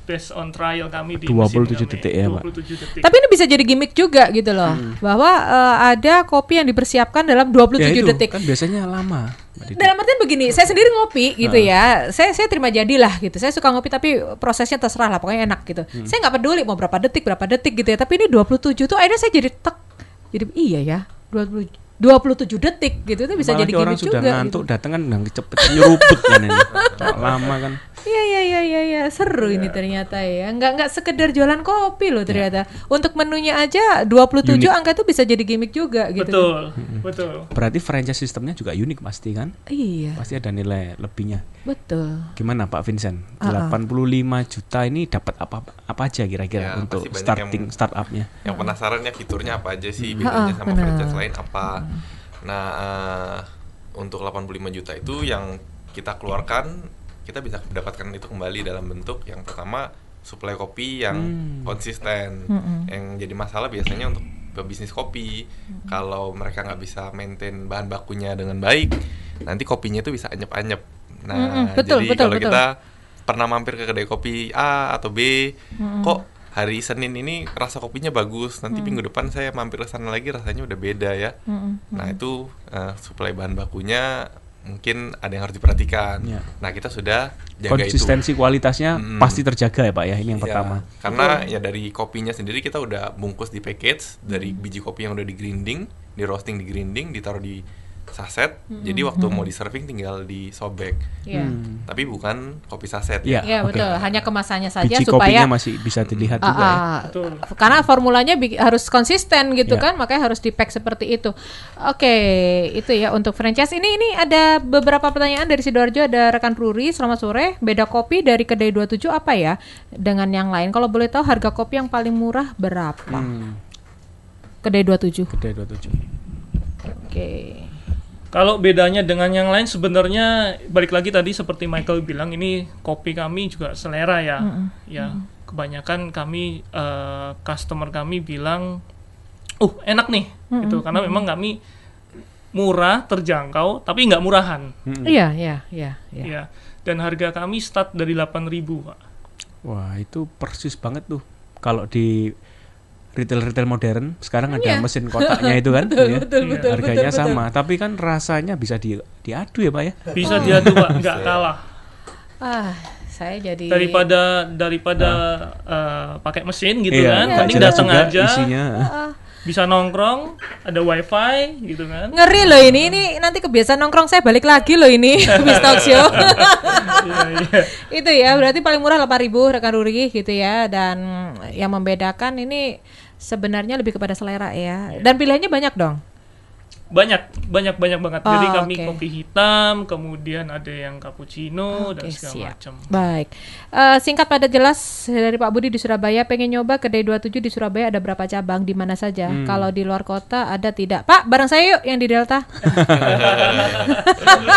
based on trial kami di 27 mesin kami. detik ya, Pak. 27 detik. Tapi ini bisa jadi gimmick juga gitu loh, bahwa eh, ada kopi yang dipersiapkan dalam 27 Ya itu, detik. kan biasanya lama. Dalam artian begini, saya sendiri ngopi gitu ya, saya saya terima jadilah gitu. Saya suka ngopi tapi prosesnya terserah lah, pokoknya enak gitu. Saya nggak peduli mau berapa detik berapa detik gitu ya. Tapi ini 27 tuh akhirnya saya jadi tek, jadi iya ya 20 27 detik gitu itu bisa Apalagi jadi orang gimmick sudah juga. ngantuk gitu. datang kan udah cepet nyeruput kan ini. Lama kan. Iya iya iya iya iya seru ini ternyata ya. Nggak nggak sekedar jualan kopi loh ternyata. Untuk menunya aja 27 Unik. angka itu bisa jadi gimmick juga gitu. betul, betul. Berarti franchise sistemnya juga unik pasti kan? Iya, Pasti ada nilai lebihnya. betul. Gimana Pak Vincent? Ah, ah. 85 juta ini dapat apa apa aja kira-kira Ya, untuk starting yang- startupnya? Yang penasaran ya fiturnya apa aja sih Ha-ha, bedanya sama benar. franchise lain apa. Nah, eh, untuk 85 juta itu yang kita keluarkan kita bisa mendapatkan itu kembali dalam bentuk yang pertama suplai kopi yang Hmm. konsisten. Yang jadi masalah biasanya untuk pebisnis kopi kalau mereka nggak bisa maintain bahan bakunya dengan baik, nanti kopinya itu bisa anyep-anyep. Nah, Mm-mm, betul, jadi betul, kalau betul. kita pernah mampir ke kedai kopi A atau B, kok hari Senin ini rasa kopinya bagus, nanti minggu depan saya mampir ke sana lagi rasanya udah beda ya. Nah itu eh, suplai bahan bakunya mungkin ada yang harus diperhatikan. Ya. Nah kita sudah jaga Konsistensi itu. kualitasnya Mm. pasti terjaga ya Pak ya. Ini yang Iya, pertama. Karena ya dari kopinya sendiri kita udah bungkus di package dari biji kopi yang udah di grinding, di roasting di grinding, ditaruh di saset. Jadi waktu mau di serving tinggal disobek. Iya. Hmm. Tapi bukan kopi saset Iya. Iya oke. betul, hanya kemasannya saja Biji supaya kopinya masih bisa dilihat Ah, juga ya. ah. Betul. karena formulanya harus konsisten gitu Ya. kan, makanya harus di pack seperti itu. Oke, itu ya untuk franchise. Ini ini ada beberapa pertanyaan dari sidoarjo ada rekan Ruri. Selamat sore. Beda kopi dari kedai 27 apa ya dengan yang lain? Kalau boleh tahu harga kopi yang paling murah berapa? Hmm. Kedai 27. Kedai 27. Oke. Kalau bedanya dengan yang lain sebenarnya balik lagi tadi seperti Michael bilang ini kopi kami juga selera ya. Ya, kebanyakan kami eh, customer kami bilang uh enak nih gitu karena memang kami murah, terjangkau tapi nggak murahan. Iya, iya, iya, iya. Ya. Dan harga kami start dari 8.000, Pak. Wah, itu persis banget tuh. Kalau di retail-retail modern sekarang ada Iya. mesin kotaknya itu kan, Betul, ya. betul, betul, harganya betul, betul. sama, tapi kan rasanya bisa di diadu ya pak ya. Bisa diadu, Pak, nggak kalah. Ah, saya jadi Daripada daripada eh, pakai mesin gitu Iya, kan, mending datang aja. isinya. Bisa nongkrong, ada wifi gitu kan. ngeri loh ini. Ini nanti kebiasaan nongkrong saya balik lagi loh ini Bis Talk Show. Iya, iya. itu ya berarti paling murah 8.000 rekan Ruri gitu ya dan yang membedakan ini sebenarnya lebih kepada selera ya. Dan pilihannya banyak dong banyak banyak banyak banget jadi Oh, kami oke. kopi hitam kemudian ada yang cappuccino dan Oke, segala siap. macam baik Eh, singkat pada jelas dari Pak Budi di Surabaya pengen nyoba kedai 27 di Surabaya ada berapa cabang di mana saja Hmm. kalau di luar kota ada tidak Pak bareng saya yuk yang di Delta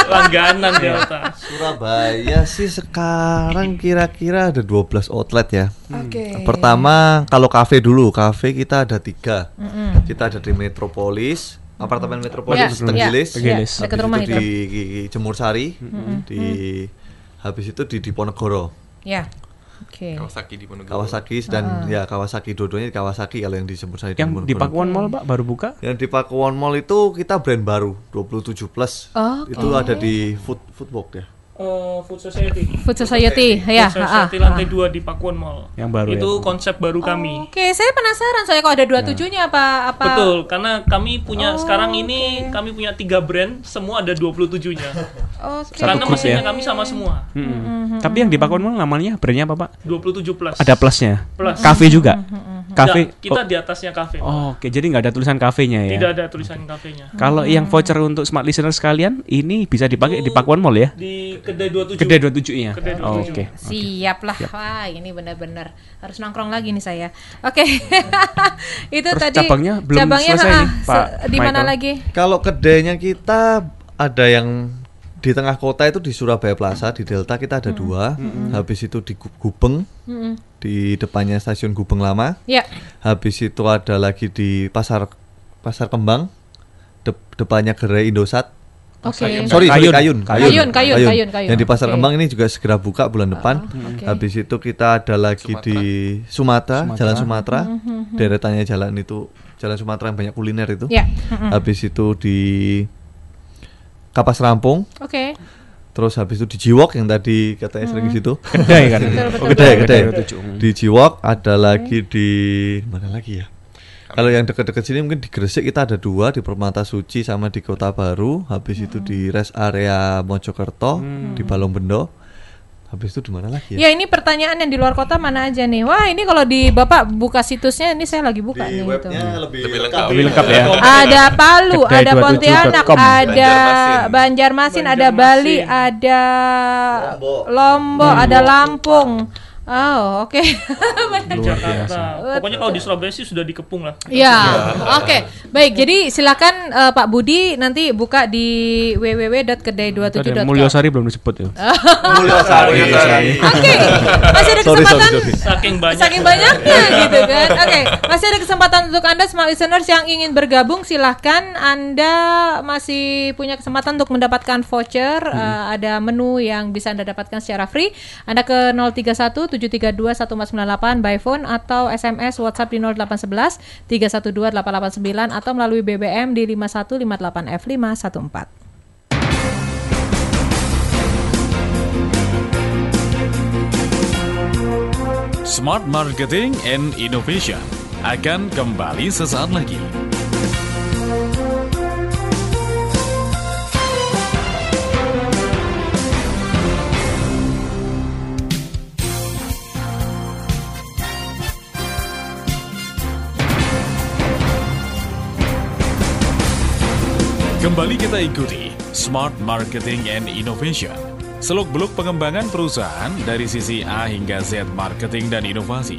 langganan Iya. Delta Surabaya sih sekarang kira-kira ada 12 outlet ya. oke Pertama kalau kafe dulu, kafe kita ada tiga. Kita ada di Metropolis, apartemen Metropolis Ya, Tenggilis, ya, Tenggilis. ya, dekat rumah itu itu. di, di Jemur Sari, di habis itu di Diponegoro, ya oke Kawasaki di Ponorogo. Kawasaki dan ya Kawasaki dua-duanya di Kawasaki kalau yang di Jemur Sari Yang di Diponegoro. Pakuan Mall pak baru buka. Yang di Pakuwon Mall itu kita brand baru 27 plus. Oke. Itu ada di food foodwalk ya. Eh, Food Society. Food Society, ya. Food ah, Society ah. lantai 2 di Pakuan Mall. Yang baru Itu ya. konsep baru kami. Oke, saya penasaran soalnya kok ada dua tujuhnya apa apa. Betul, karena kami punya Oh, sekarang ini kami punya tiga brand, semua ada 27-nya. Oke. karena mesinnya ya? kami sama semua. Mm-mm. Tapi yang di Pakuan Mall namanya brandnya apa pak? 27 plus. Ada plusnya. Plus. Kafe juga. Kafe. Nggak, kita di atasnya kafe. Oh, Oke, jadi nggak ada tulisan kafenya ya. Tidak ada tulisan kafenya. Kalau yang voucher untuk smart listener sekalian ini bisa dipakai di Pakuan Mall ya? Di kedai 27. Kedai 27 ya. Kedai Oh, 27. Oke. Siap lah. Wah, ini benar-benar harus nongkrong lagi nih saya. Oke. Itu Terus tadi cabangnya belum cabangnya, selesai ha, nih, Pak Di mana Michael. lagi? Kalau kedainya kita ada yang di tengah kota itu di Surabaya Plaza di Delta kita ada dua. Habis itu di Gu- Gubeng Mm-mm. di depannya stasiun Gubeng lama. Ya. Habis itu ada lagi di pasar Pasar Kembang de- depannya gerai Indosat. Oke. Sorry, sorry, Kayun. Kayun, Kayun, Kayun, Kayun, Kayun. Yang di Pasar Oke. Kembang ini juga segera buka bulan depan. oke. Habis itu kita ada lagi di Sumatera, Sumatera. Jalan Sumatera. Deretannya jalan itu Jalan Sumatera yang banyak kuliner itu. Ya. Mm-mm. Habis itu di Kapas Rampung, Oke. terus habis itu di Jiwok yang tadi katanya sering di situ. Kedai kan. Oh, kedai, kedai. Kedai 27. Di Jiwok ada lagi di mana lagi ya? Kalau yang dekat-dekat sini mungkin di Gresik kita ada dua di Permata Suci sama di Kota Baru. Habis itu di rest area Mojokerto di Balong Bendo. Habis itu di mana lagi ya? Ya ini pertanyaan yang di luar kota mana aja nih? Wah ini kalau di bapak buka situsnya ini saya lagi buka nih gitu. lebih, Lebih lengkap. Lebih lengkap ya. Ada Palu, Kedai ada 27.com. Pontianak, ada Banjarmasin. Banjarmasin, ada. Bali, ada Lombok. Lombok, ada Lampung. Oh oke. Jakarta. Pokoknya kalau di Surabaya sih sudah dikepung lah. Ya, oke. Baik, jadi silakan eh, Pak Budi nanti buka di www.kedai27.com. Mulyosari belum disebut ya. Mulyosari. Oke, masih ada Sorry, sorry, kesempatan sorry. Saking banyak. Saking banyaknya gitu kan. Oke, masih ada kesempatan untuk Anda smart listeners yang ingin bergabung silahkan Anda masih punya kesempatan untuk mendapatkan voucher. Eh, ada menu yang bisa Anda dapatkan secara free. Anda ke 031 732 1498 by phone atau SMS WhatsApp di 0811 312 889 atau melalui BBM di 5158 F514. Smart Marketing and Innovation akan kembali sesaat lagi. Kembali kita ikuti Smart Marketing and Innovation. Seluk-beluk pengembangan perusahaan dari sisi A hingga Z marketing dan inovasi.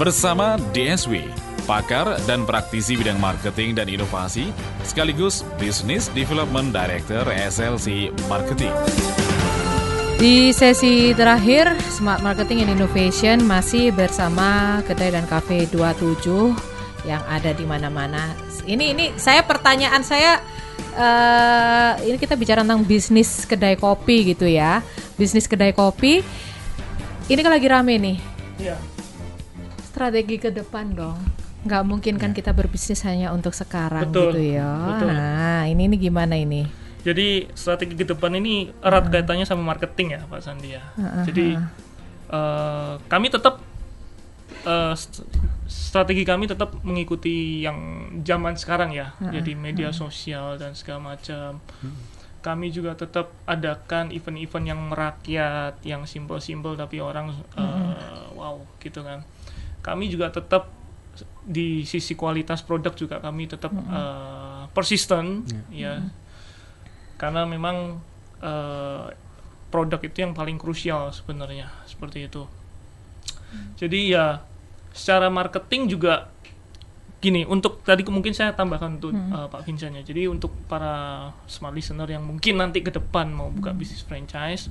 Bersama DSW, pakar dan praktisi bidang marketing dan inovasi, sekaligus Business Development Director SLC Marketing. Di sesi terakhir Smart Marketing and Innovation masih bersama Kedai dan Cafe 27 yang ada di mana-mana. Ini ini saya pertanyaan saya eh ini kita bicara tentang bisnis kedai kopi gitu ya. Bisnis kedai kopi ini kan lagi rame nih. Iya. Strategi ke depan dong. Nggak mungkin kan kita berbisnis hanya untuk sekarang Betul, gitu ya. betul. Nah, ini ini gimana ini? Jadi strategi ke depan ini erat kaitannya sama marketing ya Pak Sandi ya. Jadi eh, kami tetap st- strategi kami tetap mengikuti yang zaman sekarang ya. Jadi media sosial dan segala macam. Kami juga tetap adakan event-event yang merakyat, yang simpel-simpel tapi orang eh, wow gitu kan. Kami juga tetap di sisi kualitas produk juga kami tetap eh, persisten ya. Karena memang eh, produk itu yang paling krusial sebenarnya seperti itu. Jadi ya secara marketing juga gini untuk tadi mungkin saya tambahkan untuk eh, Pak Vincent ya. Jadi untuk para smart listener yang mungkin nanti ke depan mau buka bisnis franchise,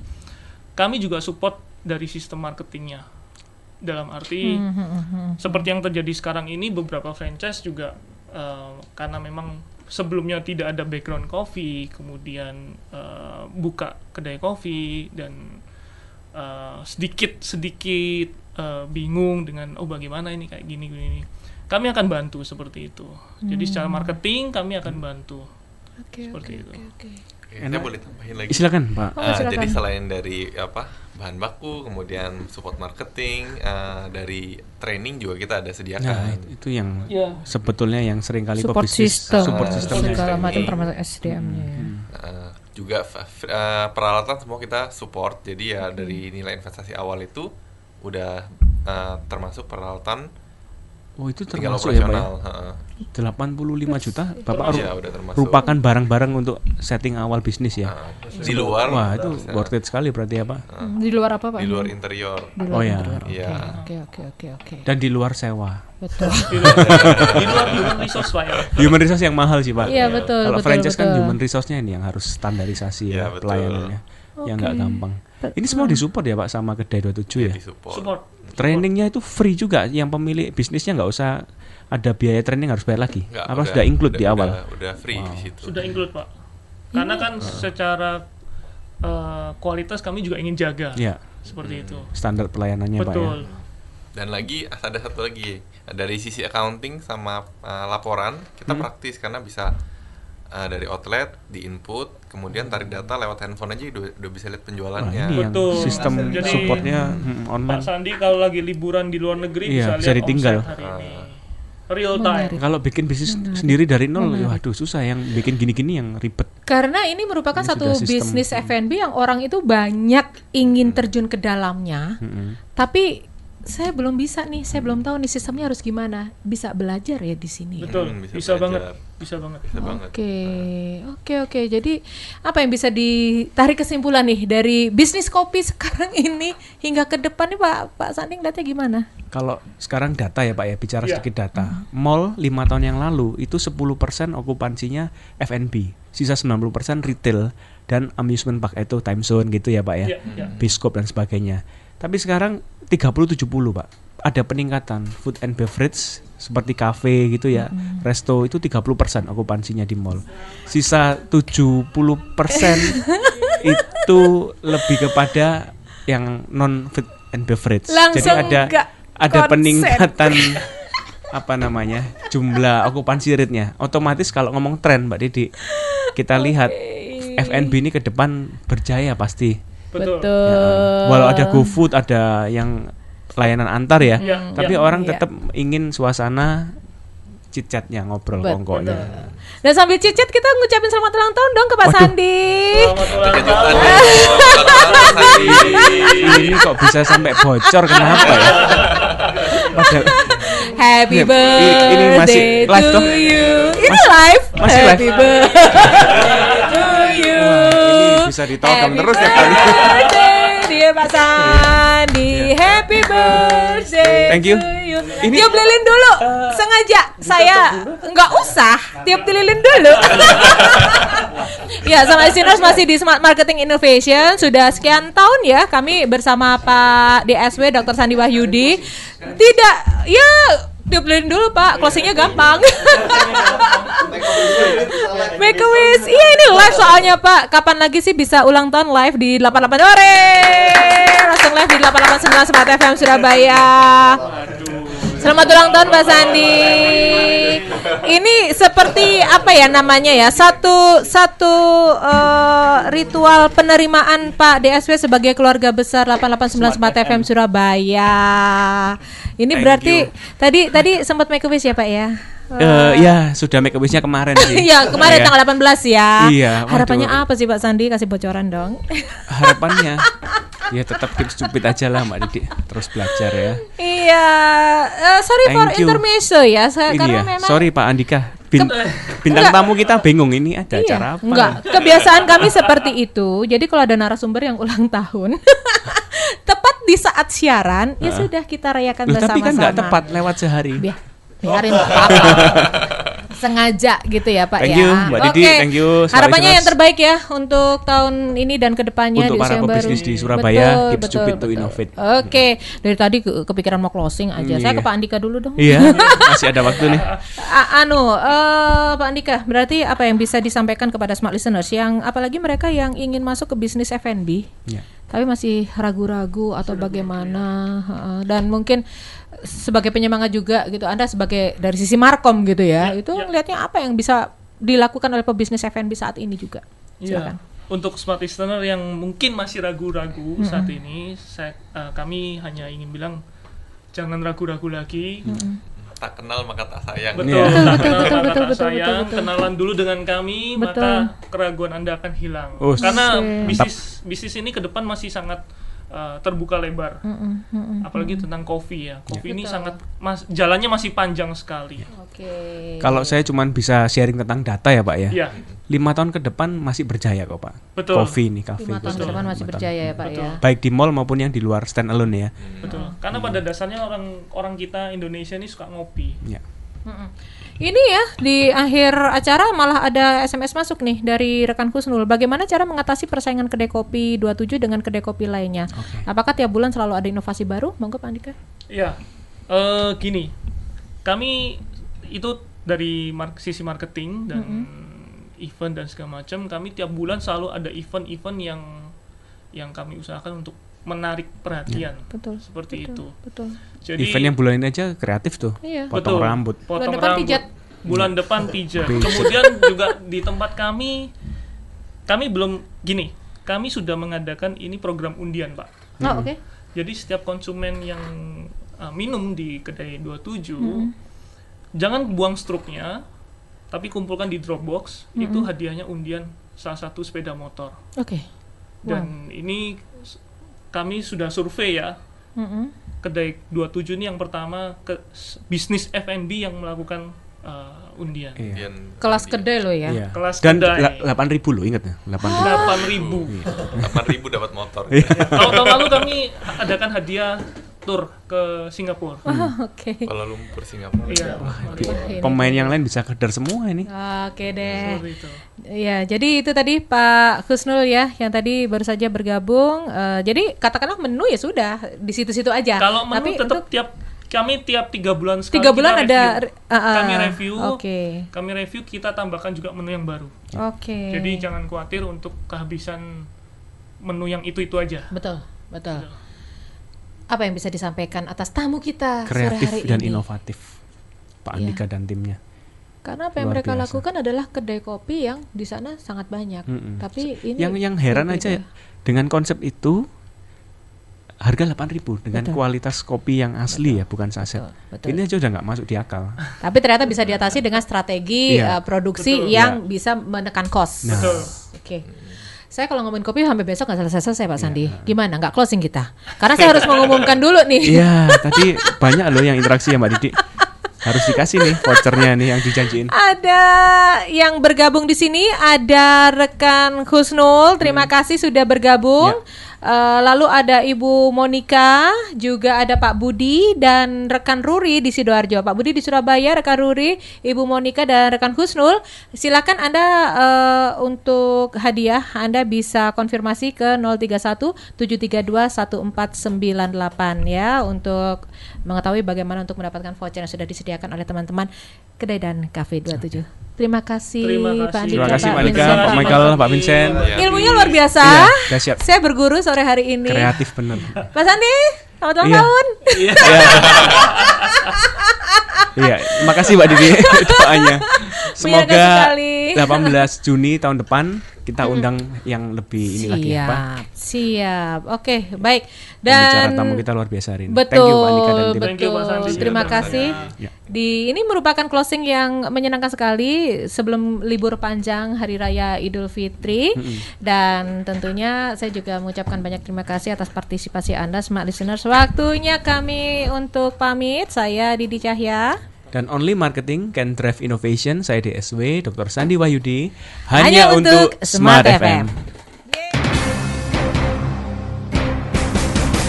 kami juga support dari sistem marketingnya. Dalam arti seperti yang terjadi sekarang ini beberapa franchise juga eh, karena memang sebelumnya tidak ada background coffee kemudian eh, buka kedai kopi dan eh, sedikit sedikit eh, bingung dengan oh bagaimana ini kayak gini gini ini. kami akan bantu seperti itu jadi secara marketing kami akan bantu Oke, Seperti oke, itu. oke, oke. Oke, saya boleh tambahin lagi. Silakan Pak. Oh, silakan. jadi selain dari apa bahan baku, kemudian support marketing, ah, dari training juga kita ada Nah, sediakan. itu yang Ya. sebetulnya yang sering kali support pebisnis system, support system segala system. macam termasuk SDM-nya ya. Ah, juga fa- f- ah, peralatan semua kita support. Jadi ya dari nilai investasi awal itu udah ah, termasuk peralatan Oh itu termasuk ya Pak ya? operasional. heeh. 85 juta Bapak Iya, termasuk. rupakan barang-barang untuk setting awal bisnis ya. Di luar Wah itu bisa. worth it sekali berarti ya Pak. Di luar apa Pak? di luar interior. Di Oh ya. Iya. Oke oke oke oke. Dan di luar sewa. Betul. di luar, luar human resource pak ya Human resource yang mahal sih Pak. Iya betul Kalau betul franchise kan betul. human resource-nya ini yang harus standarisasi Iya, ya betul. pelayanannya. Yang nggak gampang. Ini semua disupport ya Pak sama kedai 27 ya. di support. support Trainingnya itu free juga. Yang pemilik bisnisnya nggak usah ada biaya training harus bayar lagi. Nggak, Apa sudah include di udah- awal? Udah, udah free di situ. sudah include pak karena kan secara eh, kualitas kami juga ingin jaga Ya, seperti itu standar pelayanannya Pak ya. betul Dan lagi ada satu lagi dari sisi accounting sama uh, laporan kita Hmm. praktis karena bisa uh, dari outlet di input kemudian tarik data lewat handphone aja udah, udah bisa lihat penjualannya. ini yang Betul. sistem Jadi, supportnya hmm, Pak online. Sandi kalau lagi liburan di luar negeri Iya, bisa bisa lihat ditinggal. omset hari ini real time Kalau bikin bisnis sendiri dari nol, waduh susah. Yang bikin gini-gini yang ribet. Karena ini merupakan Ini satu bisnis F&B yang orang itu banyak ingin terjun ke dalamnya, Mm-mm. tapi saya belum bisa nih, saya belum tahu nih sistemnya harus gimana. Bisa belajar ya di sini. ya? betul Hmm, bisa bisa, banget bisa banget Bisa banget. Oke, oke, oke. Jadi apa yang bisa ditarik kesimpulan nih dari bisnis kopi sekarang ini hingga ke depan nih Pak Pak Sanding lihatnya gimana? Kalau sekarang data ya Pak ya, bicara Iya. sedikit data. Mall lima tahun yang lalu itu 10% okupansinya F&B, sisa 90% retail dan amusement park itu time zone gitu ya Pak ya. Iya, iya. Biskop dan sebagainya. Tapi sekarang 30-70 Pak. Ada peningkatan food and beverage seperti cafe gitu ya, resto itu 30% okupansinya di mall. Sisa 70% itu lebih kepada yang non food and beverage. Langsung Jadi ada ada konsen. peningkatan apa namanya? jumlah okupansi rate-nya. Otomatis kalau ngomong tren Mbak Didi, kita lihat F&B ini ke depan berjaya pasti. Betul, Ya, walau ada GoFood, ada yang layanan antar ya, Iya, tapi iya. orang Iya. tetap ingin suasana chit-chatnya ngobrol Betul. kongkonya. Dan sambil cicit kita ngucapin selamat ulang tahun dong ke Pak Waduh. Sandi. selamat ulang tahun nih. Selamat ulang tahun, Sandi. Ini kok bisa sampai bocor kenapa ya? Padahal Happy birthday ini masih live to toh? you. Ini live. masih live. Happy birthday bisa Happy terus ya kali. birthday, Dear Pak Sandi. Happy birthday Thank you. Ini- tiup lilin dulu. Sengaja saya nggak usah tiup lilin dulu. ya, sama listeners masih di Smart Marketing Innovation sudah sekian tahun ya kami bersama Pak DSW Dr. Sandi Wahyudi. Tidak, ya lilin dulu Pak, closingnya gampang. Make a wish. Iya ini live soalnya Pak. Kapan lagi sih bisa ulang tahun live di 88 Ore? Langsung live di 889 Smart FM Surabaya. Selamat ulang tahun Pak Sandi. Ini seperti apa ya namanya ya? Satu satu eh, ritual penerimaan Pak DSW sebagai keluarga besar 889 Smart FM Surabaya. Ini Thank berarti you. tadi tadi sempat make a wish ya Pak ya? Eh, ya sudah make a wish-nya kemarin sih. Iya, kemarin Iya. tanggal 18 ya. Iya, waduh. Harapannya apa sih Pak Sandi? Kasih bocoran dong. Harapannya ya tetap keep stupid aja lah Mbak Didi, terus belajar ya. iya, eh, sorry for Thank you. intermezzo ya. Saya, Ini karena ya, memang sorry Pak Andika, Bin- bintang Enggak. tamu kita bingung ini ada Iya, acara apa? Enggak, kebiasaan kami seperti itu. Jadi kalau ada narasumber yang ulang tahun, tepat di saat siaran, ya sudah kita rayakan bersama-sama. tapi kan nggak tepat lewat sehari. Biar, biarin nggak apa-apa. Sengaja gitu ya Pak Thank ya. you, Mbak Didi. Oke. Thank you, Smart Harapannya yang terbaik ya untuk tahun ini dan ke depannya Untuk di para usia yang baru. pebisnis di Surabaya, keep stupid to innovate. Oke, dari tadi ke- kepikiran mau closing aja. Saya Iya. ke Pak Andika dulu dong. Iya, masih ada waktu nih. A- anu, eh, Pak Andika, berarti apa yang bisa disampaikan kepada smart listeners yang apalagi mereka yang ingin masuk ke bisnis F&B, Ya. tapi masih ragu-ragu atau bagaimana, heeh, dan mungkin sebagai penyemangat juga gitu, Anda sebagai dari sisi markom gitu ya, itu ngelihatnya apa yang bisa dilakukan oleh pebisnis F&B saat ini juga? Silakan. Iya. Untuk smart listener yang mungkin masih ragu-ragu saat ini, saya, eh, kami hanya ingin bilang jangan ragu-ragu lagi. tak kenal maka tak sayang Betul, Iya. tak kenal Betul, maka betul, tak betul, betul, sayang. betul. Kenalan dulu dengan kami, Betul. maka keraguan anda akan hilang. Oh, Karena Sip. bisnis bisnis ini ke depan masih sangat eh, terbuka lebar. Mm-mm, mm-mm. Apalagi tentang kopi ya. Kopi ini Betul. sangat mas, jalannya masih panjang sekali. Oke. Kalau saya cuman bisa sharing tentang data ya Pak ya. Iya, Lima tahun ke depan masih berjaya kok Pak. betul. Kopi nih kafe. lima tahun ke Betul. depan masih berjaya ya Pak Betul. ya. Baik di mall maupun yang di luar stand alone ya. Betul. Karena pada dasarnya orang orang kita Indonesia ini suka ngopi. Ya. Mm-mm. Ini ya di akhir acara malah ada SMS masuk nih dari rekan Kusnul. Bagaimana cara mengatasi persaingan kedai kopi 27 dengan kedai kopi lainnya? Oke. Apakah tiap bulan selalu ada inovasi baru? Monggo Pak Andika. Ya, eh gini, kami itu dari mar- sisi marketing dan event dan segala macam, kami tiap bulan selalu ada event-event yang yang kami usahakan untuk menarik perhatian Betul. seperti betul, itu. Betul. Jadi Event yang bulan ini aja kreatif tuh. Iya. Potong Betul. rambut. potong Bulan depan rambut. pijat. Bulan depan pijat. Pijat. Kemudian juga di tempat kami, kami belum gini, kami sudah mengadakan ini program undian, Pak. Oh, oke. Jadi setiap konsumen yang uh, minum di kedai 27 jangan buang struknya, tapi kumpulkan di Dropbox. Itu hadiahnya undian salah satu sepeda motor. Oke. Dan ini s- kami sudah survei ya. Mm-mm. Kedai 27 ini yang pertama ke s- bisnis F&B yang melakukan uh, undian. Iya. Kelas kedai lo ya. Iya. Kelas Dan kedai. la- 8.000 loh ingat ya? 8.000. 8.000. 8.000 dapat motor Tahun tahun lalu kami adakan hadiah tur ke Singapura. Oh, Oke. Kuala Lumpur Singapura Iya. ini. Pemain yang lain bisa kedar semua ini. Oke deh. Seperti itu. Ya, jadi itu tadi Pak Husnul ya, yang tadi baru saja bergabung. Eh, jadi katakanlah menu ya sudah di situ-situ aja. Kalau menu Tapi tetap untuk tiap kami tiap tiga bulan sekali tiga kita bulan ada review. uh, uh, kami review Oke. kami review kita tambahkan juga menu yang baru Oke. jadi jangan khawatir untuk kehabisan menu yang itu itu aja betul, betul. Apa yang bisa disampaikan atas tamu kita sore Kreatif hari dan ini? inovatif. Pak Iya. Andika dan timnya. Karena apa yang Luar mereka biasa. lakukan adalah kedai kopi yang di sana sangat banyak. Mm-mm. Tapi ini yang yang heran berbeda. aja ya dengan konsep itu harga 8.000 dengan Betul. kualitas kopi yang asli ya bukan saset. Betul, betul. Ini aja udah nggak masuk di akal. Tapi ternyata bisa diatasi dengan strategi Iya. uh, produksi Betul. yang Iya. bisa menekan cost. Nah. betul Oke. Saya kalau ngomongin kopi sampai besok nggak selesai-selesai Iya. Pak Sandi. Gimana? Nggak closing kita? Karena saya harus mengumumkan dulu nih. Iya, tadi banyak loh yang interaksi ya Mbak Didi. Harus dikasih nih vouchernya nih yang dijanjiin. Ada yang bergabung di sini, ada rekan Husnul, terima kasih sudah bergabung. Eh, lalu ada Ibu Monika, juga ada Pak Budi dan rekan Ruri di sidoarjo. Pak Budi di Surabaya, rekan Ruri, Ibu Monika dan rekan Husnul. Silakan Anda eh, untuk hadiah, Anda bisa konfirmasi ke 031 732 1498 ya untuk mengetahui bagaimana untuk mendapatkan voucher yang sudah disediakan oleh teman-teman kedai dan kafe 27. Terima kasih, Terima Pak kasih. Andika, Terima kasih Pak Andika. Pak Michael, Pak Vincent. Iya. Ilmunya luar biasa. Iya, dahsyat. Saya berguru sore hari ini. Kreatif bener. Pak Sandi, selamat ulang Iya. tahun. Iya, makasih Mbak Didi doanya. Semoga sekali. 18 Juni tahun depan kita undang yang lebih ini lagi ya, Pak. Siap, siap. Oke, baik. Pembicara Dan tamu kita luar biasa hari ini. Betul, Thank you Pak Andika dan tim. betul. Thank you, Pak Sandi. Terima Siap, kasih. Ya. Di ini merupakan closing yang menyenangkan sekali sebelum libur panjang Hari Raya Idul Fitri dan tentunya saya juga mengucapkan banyak terima kasih atas partisipasi Anda smart listeners. Waktunya kami untuk pamit. Saya Didi Cahya. Dan Only Marketing Can Drive Innovation, saya DSW, Dr. Sandi Wahyudi, Hanya hanya, untuk Smart FM. FM.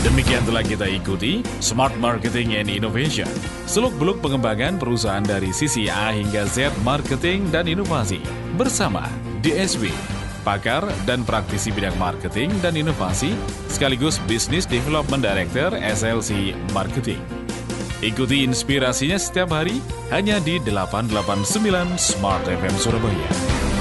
Demikian telah kita ikuti Smart Marketing and Innovation. Seluk-beluk pengembangan perusahaan dari sisi A hingga Z marketing dan inovasi bersama DSW, pakar dan praktisi bidang marketing dan inovasi sekaligus Business Development Director SLC Marketing. Ikuti inspirasinya setiap hari hanya di 889 Smart FM Surabaya.